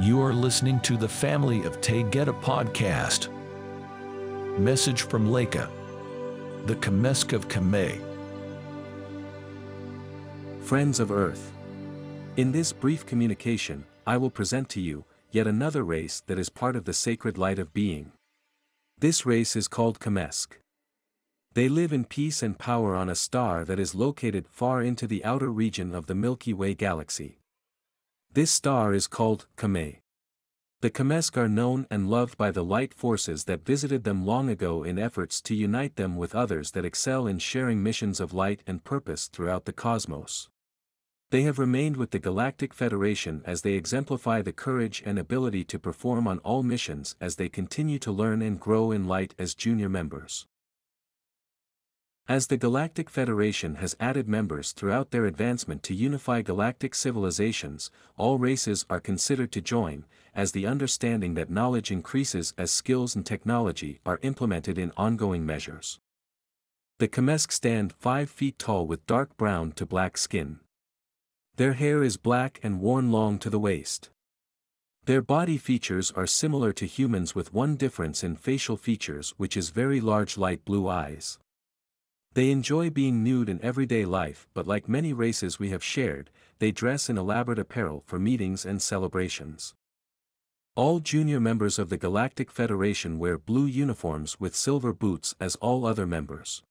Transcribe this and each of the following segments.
You are listening to the Family of Taygeta podcast. Message from Laka, the Camaesk of Camae. Friends of Earth. In this brief communication, I will present to you yet another race that is part of the sacred light of being. This race is called Camaesk. They live in peace and power on a star that is located far into the outer region of the Milky Way galaxy. This star is called Camae. The Camaesk are known and loved by the light forces that visited them long ago in efforts to unite them with others that excel in sharing missions of light and purpose throughout the cosmos. They have remained with the Galactic Federation as they exemplify the courage and ability to perform on all missions as they continue to learn and grow in light as junior members. As the Galactic Federation has added members throughout their advancement to unify galactic civilizations, all races are considered to join, as the understanding that knowledge increases as skills and technology are implemented in ongoing measures. The Camaesk stand 5 feet tall with dark brown to black skin. Their hair is black and worn long to the waist. Their body features are similar to humans with one difference in facial features which is very large light blue eyes. They enjoy being nude in everyday life but like many races we have shared, they dress in elaborate apparel for meetings and celebrations. All junior members of the Galactic Federation wear blue uniforms with silver boots as all other members.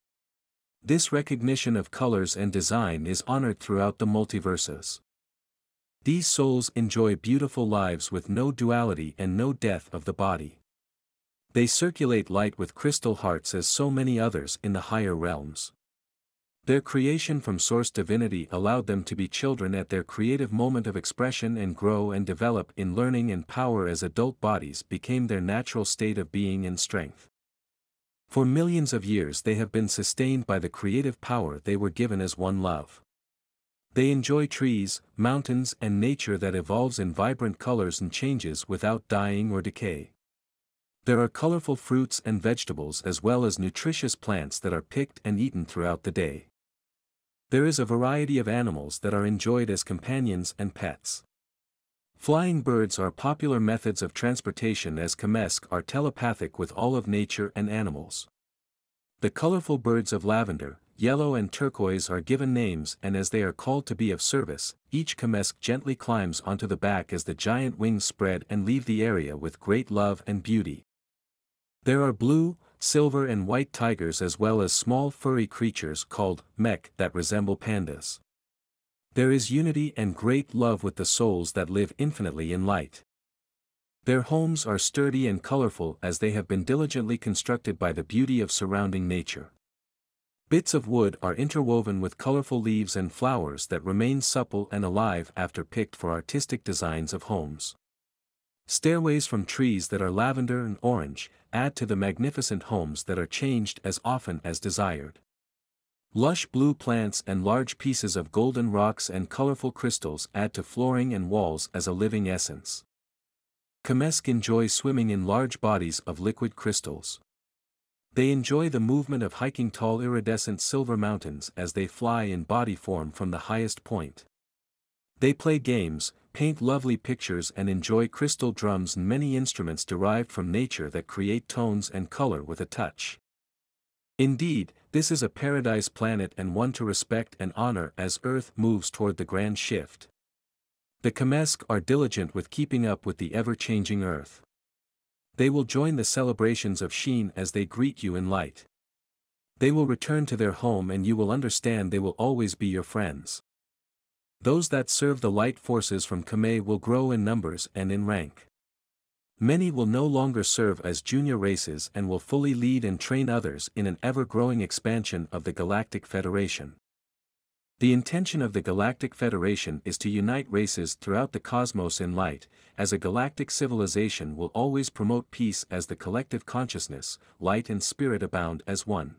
This recognition of colors and design is honored throughout the multiverses. These souls enjoy beautiful lives with no duality and no death of the body. They circulate light with crystal hearts as so many others in the higher realms. Their creation from source divinity allowed them to be children at their creative moment of expression and grow and develop in learning and power as adult bodies became their natural state of being and strength. For millions of years they have been sustained by the creative power they were given as one love. They enjoy trees, mountains and nature that evolves in vibrant colors and changes without dying or decay. There are colorful fruits and vegetables as well as nutritious plants that are picked and eaten throughout the day. There is a variety of animals that are enjoyed as companions and pets. Flying birds are popular methods of transportation as Camaesk are telepathic with all of nature and animals. The colorful birds of lavender, yellow and turquoise are given names and as they are called to be of service, each Camaesk gently climbs onto the back as the giant wings spread and leave the area with great love and beauty. There are blue, silver and white tigers as well as small furry creatures called mech that resemble pandas. There is unity and great love with the souls that live infinitely in light. Their homes are sturdy and colorful as they have been diligently constructed by the beauty of surrounding nature. Bits of wood are interwoven with colorful leaves and flowers that remain supple and alive after picked for artistic designs of homes. Stairways from trees that are lavender and orange, add to the magnificent homes that are changed as often as desired. Lush blue plants and large pieces of golden rocks and colorful crystals add to flooring and walls as a living essence. Camaesk enjoy swimming in large bodies of liquid crystals. They enjoy the movement of hiking tall iridescent silver mountains as they fly in body form from the highest point. They play games, paint lovely pictures and enjoy crystal drums and many instruments derived from nature that create tones and color with a touch. Indeed, this is a paradise planet and one to respect and honor as Earth moves toward the grand shift. The Camaesk are diligent with keeping up with the ever-changing Earth. They will join the celebrations of Sheen as they greet you in light. They will return to their home and you will understand they will always be your friends. Those that serve the light forces from Camae will grow in numbers and in rank. Many will no longer serve as junior races and will fully lead and train others in an ever-growing expansion of the Galactic Federation. The intention of the Galactic Federation is to unite races throughout the cosmos in light, as a galactic civilization will always promote peace as the collective consciousness, light and spirit abound as one.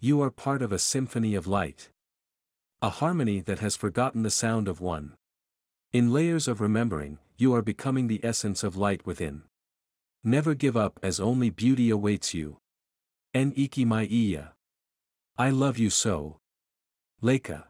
You are part of a symphony of light. A harmony that has forgotten the sound of one. In layers of remembering, you are becoming the essence of light within. Never give up as only beauty awaits you. En iki mai. I love you so. Laka.